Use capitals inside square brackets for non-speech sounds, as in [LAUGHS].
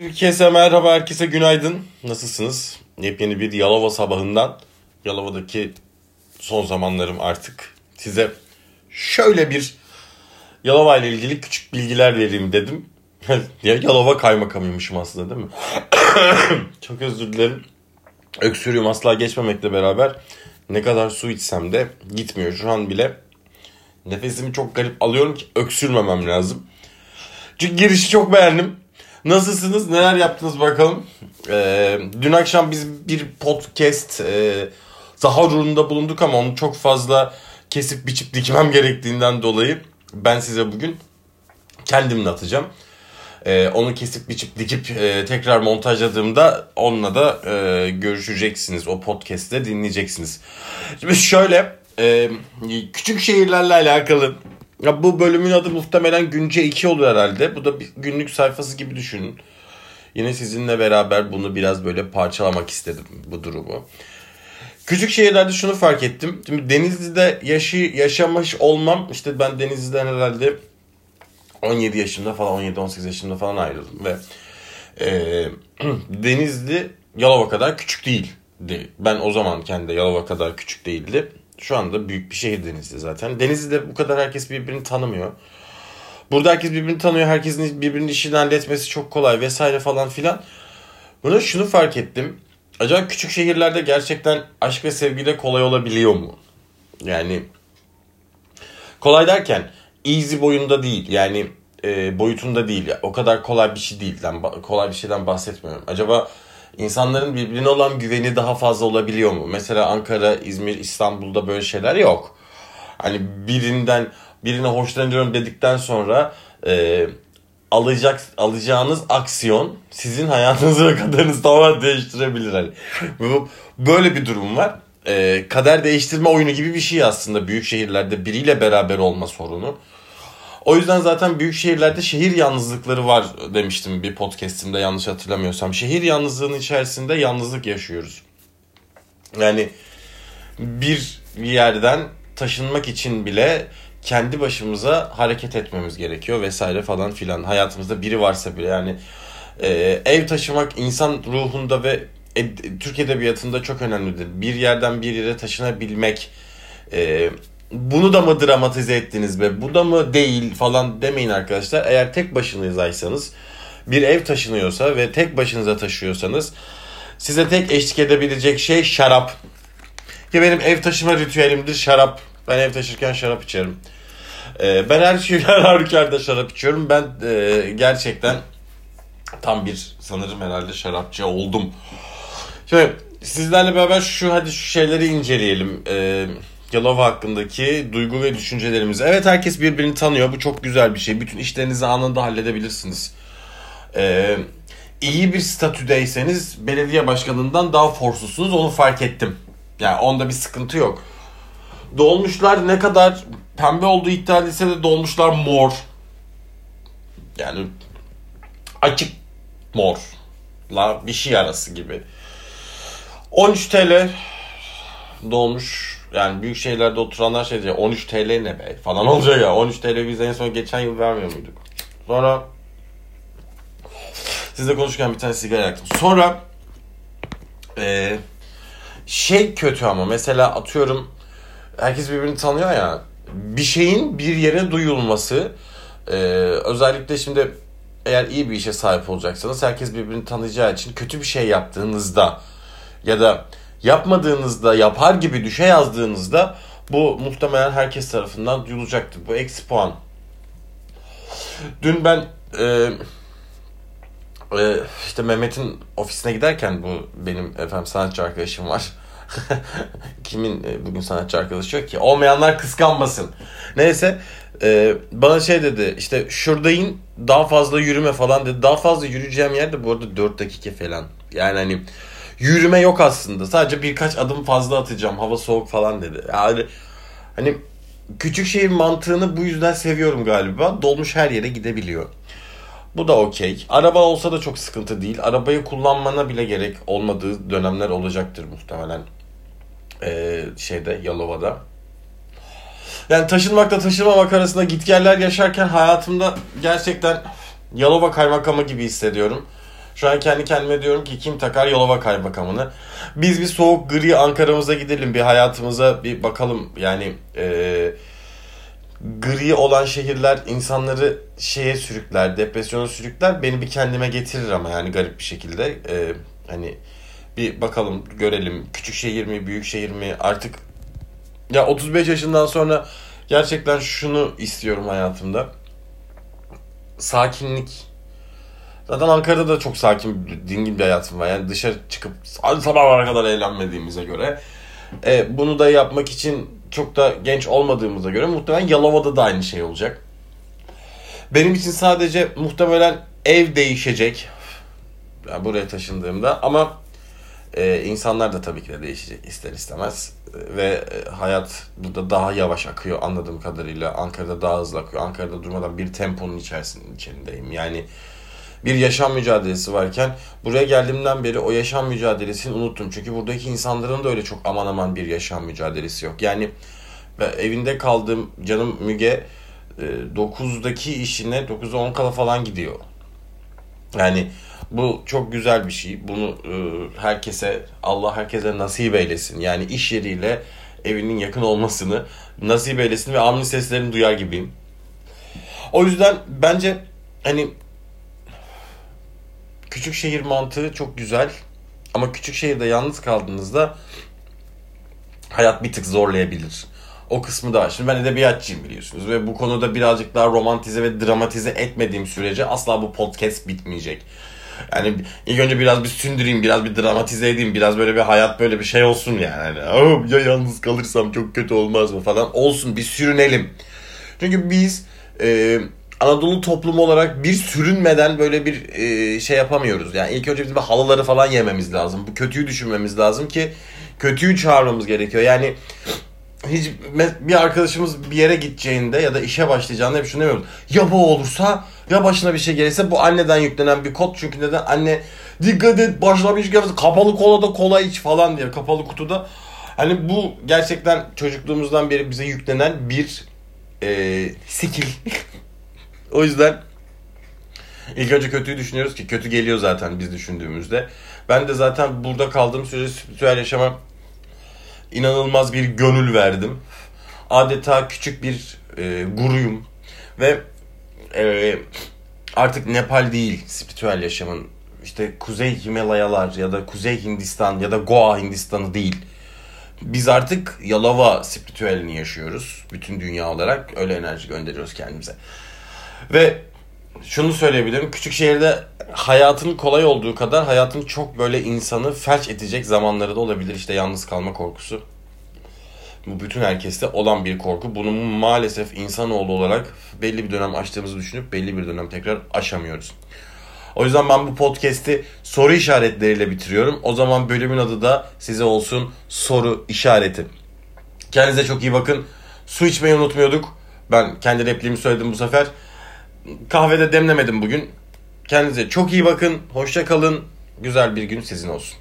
Herkese merhaba, herkese günaydın. Nasılsınız? Yepyeni bir Yalova sabahından, Yalova'daki son zamanlarım artık size şöyle bir Yalova ile ilgili küçük bilgiler vereyim dedim. [LAUGHS] ya Yalova kaymakamıymışım aslında değil mi? [COUGHS] Çok özür dilerim. Öksürüğüm asla geçmemekle beraber ne kadar su içsem de gitmiyor. Şu an bile nefesimi çok garip alıyorum ki öksürmemem lazım. Çünkü girişi çok beğendim. Nasılsınız? Neler yaptınız bakalım. Ee, dün akşam biz bir podcast e, zahurunda bulunduk ama onu çok fazla kesip biçip dikmem [LAUGHS] gerektiğinden dolayı ben size bugün kendimle atacağım. Ee, onu kesip biçip dikip e, tekrar montajladığımda onunla da e, görüşeceksiniz. O podcast'te dinleyeceksiniz. Şimdi şöyle e, küçük şehirlerle alakalı ya bu bölümün adı muhtemelen Günce 2 olur herhalde. Bu da bir günlük sayfası gibi düşünün. Yine sizinle beraber bunu biraz böyle parçalamak istedim bu durumu. Küçük şehirlerde şunu fark ettim. Şimdi Denizli'de yaşı, yaşamış olmam işte ben Denizli'den herhalde 17 yaşımda falan 17-18 yaşımda falan ayrıldım ve e, [CLEARS THROAT] Denizli Yalova kadar küçük değil. Ben o zaman kendi Yalova kadar küçük değildi. Şu anda büyük bir şehir Denizli zaten. Denizli'de bu kadar herkes birbirini tanımıyor. Burada herkes birbirini tanıyor. Herkesin birbirinin işini halletmesi çok kolay vesaire falan filan. Buna şunu fark ettim. Acaba küçük şehirlerde gerçekten aşk ve sevgide kolay olabiliyor mu? Yani kolay derken easy boyunda değil. Yani e, boyutunda değil. O kadar kolay bir şey değil. Kolay bir şeyden bahsetmiyorum. Acaba insanların birbirine olan güveni daha fazla olabiliyor mu? Mesela Ankara, İzmir, İstanbul'da böyle şeyler yok. Hani birinden birine hoşlanıyorum dedikten sonra e, alacak alacağınız aksiyon sizin hayatınızı [LAUGHS] ve kaderinizi tamamen değiştirebilir. Hani böyle bir durum var. E, kader değiştirme oyunu gibi bir şey aslında büyük şehirlerde biriyle beraber olma sorunu. O yüzden zaten büyük şehirlerde şehir yalnızlıkları var demiştim bir podcastimde yanlış hatırlamıyorsam. Şehir yalnızlığının içerisinde yalnızlık yaşıyoruz. Yani bir yerden taşınmak için bile kendi başımıza hareket etmemiz gerekiyor vesaire falan filan. Hayatımızda biri varsa bile yani e, ev taşımak insan ruhunda ve e, Türk edebiyatında çok önemlidir. Bir yerden bir yere taşınabilmek e, bunu da mı dramatize ettiniz be bu da mı değil falan demeyin arkadaşlar. Eğer tek başınızaysanız bir ev taşınıyorsa ve tek başınıza taşıyorsanız size tek eşlik edebilecek şey şarap. Ki benim ev taşıma ritüelimdir şarap. Ben ev taşırken şarap içerim. Ee, ben her şeyler [LAUGHS] halükarda şarap içiyorum. Ben e, gerçekten tam bir sanırım herhalde şarapçı oldum. Şimdi sizlerle beraber şu hadi şu şeyleri inceleyelim. Eee Yalova hakkındaki duygu ve düşüncelerimizi. Evet herkes birbirini tanıyor. Bu çok güzel bir şey. Bütün işlerinizi anında halledebilirsiniz. Ee, iyi bir statüdeyseniz belediye başkanından daha forsuzsunuz. Onu fark ettim. Yani onda bir sıkıntı yok. Dolmuşlar ne kadar pembe olduğu iddia edilse de dolmuşlar mor. Yani açık morla bir şey arası gibi. 13 TL dolmuş yani büyük şehirlerde oturanlar şey diyecek 13 TL ne be falan [LAUGHS] olacak ya. 13 TL biz en son geçen yıl vermiyor muyduk? Sonra sizle konuşurken bir tane sigara yaktım. Sonra e, şey kötü ama mesela atıyorum herkes birbirini tanıyor ya bir şeyin bir yere duyulması e, özellikle şimdi eğer iyi bir işe sahip olacaksanız herkes birbirini tanıyacağı için kötü bir şey yaptığınızda ya da yapmadığınızda yapar gibi düşe yazdığınızda bu muhtemelen herkes tarafından duyulacaktır. Bu eksi puan. Dün ben e, e, işte Mehmet'in ofisine giderken bu benim efendim sanatçı arkadaşım var. [LAUGHS] Kimin e, bugün sanatçı arkadaşı yok ki? Olmayanlar kıskanmasın. Neyse e, bana şey dedi işte şurada in daha fazla yürüme falan dedi. Daha fazla yürüyeceğim yerde bu arada 4 dakika falan. Yani hani yürüme yok aslında. Sadece birkaç adım fazla atacağım. Hava soğuk falan dedi. Yani hani küçük şehir mantığını bu yüzden seviyorum galiba. Dolmuş her yere gidebiliyor. Bu da okey. Araba olsa da çok sıkıntı değil. Arabayı kullanmana bile gerek olmadığı dönemler olacaktır muhtemelen. Ee, şeyde Yalova'da. Yani taşınmakla taşınmamak arasında gitgeller yaşarken hayatımda gerçekten Yalova kaymakamı gibi hissediyorum. Şu an kendi kendime diyorum ki kim takar Yalova kaymakamını. Biz bir soğuk gri Ankara'mıza gidelim bir hayatımıza bir bakalım. Yani e, gri olan şehirler insanları şeye sürükler, depresyona sürükler. Beni bir kendime getirir ama yani garip bir şekilde. E, hani bir bakalım görelim küçük şehir mi büyük şehir mi artık ya 35 yaşından sonra gerçekten şunu istiyorum hayatımda. Sakinlik. Zaten Ankara'da da çok sakin, dingin bir hayatım var. Yani dışarı çıkıp sabahlara kadar eğlenmediğimize göre. E, bunu da yapmak için çok da genç olmadığımıza göre muhtemelen Yalova'da da aynı şey olacak. Benim için sadece muhtemelen ev değişecek. Yani buraya taşındığımda ama e, insanlar da tabii ki de değişecek ister istemez. Ve e, hayat burada daha yavaş akıyor anladığım kadarıyla. Ankara'da daha hızlı akıyor. Ankara'da durmadan bir temponun içerisinde içindeyim. Yani bir yaşam mücadelesi varken buraya geldiğimden beri o yaşam mücadelesini unuttum. Çünkü buradaki insanların da öyle çok aman aman bir yaşam mücadelesi yok. Yani evinde kaldığım canım Müge 9'daki e, işine 9'a 10 kala falan gidiyor. Yani bu çok güzel bir şey. Bunu e, herkese Allah herkese nasip eylesin. Yani iş yeriyle evinin yakın olmasını nasip eylesin ve amni seslerini duyar gibiyim. O yüzden bence hani küçük şehir mantığı çok güzel. Ama küçük şehirde yalnız kaldığınızda hayat bir tık zorlayabilir. O kısmı da var. Şimdi ben edebiyatçıyım biliyorsunuz ve bu konuda birazcık daha romantize ve dramatize etmediğim sürece asla bu podcast bitmeyecek. Yani ilk önce biraz bir sündüreyim, biraz bir dramatize edeyim, biraz böyle bir hayat böyle bir şey olsun yani. yani ya yalnız kalırsam çok kötü olmaz mı falan. Olsun bir sürünelim. Çünkü biz e, Anadolu toplumu olarak bir sürünmeden böyle bir e, şey yapamıyoruz. Yani ilk önce bizim halıları falan yememiz lazım. Bu kötüyü düşünmemiz lazım ki kötüyü çağırmamız gerekiyor. Yani hiç bir arkadaşımız bir yere gideceğinde ya da işe başlayacağında hep şunu demiyoruz. Ya bu olursa ya başına bir şey gelirse bu anneden yüklenen bir kod çünkü neden anne dikkat et başına bir şey gelirse kapalı kola da kola iç falan diye kapalı kutuda. Hani bu gerçekten çocukluğumuzdan beri bize yüklenen bir e, skill. [LAUGHS] o yüzden ilk önce kötüyü düşünüyoruz ki kötü geliyor zaten biz düşündüğümüzde. Ben de zaten burada kaldığım sürece spiritüel yaşama inanılmaz bir gönül verdim. Adeta küçük bir e, guruyum ve e, artık Nepal değil spiritüel yaşamın işte Kuzey Himalayalar ya da Kuzey Hindistan ya da Goa Hindistan'ı değil. Biz artık Yalova spiritüelini yaşıyoruz. Bütün dünya olarak öyle enerji gönderiyoruz kendimize. Ve şunu söyleyebilirim. Küçük şehirde hayatın kolay olduğu kadar hayatın çok böyle insanı felç edecek zamanları da olabilir. İşte yalnız kalma korkusu. Bu bütün herkeste olan bir korku. Bunu maalesef insanoğlu olarak belli bir dönem aştığımızı düşünüp belli bir dönem tekrar aşamıyoruz. O yüzden ben bu podcast'i soru işaretleriyle bitiriyorum. O zaman bölümün adı da size olsun soru işareti. Kendinize çok iyi bakın. Su içmeyi unutmuyorduk. Ben kendi repliğimi söyledim bu sefer. Kahvede demlemedim bugün. Kendinize çok iyi bakın. Hoşça kalın. Güzel bir gün sizin olsun.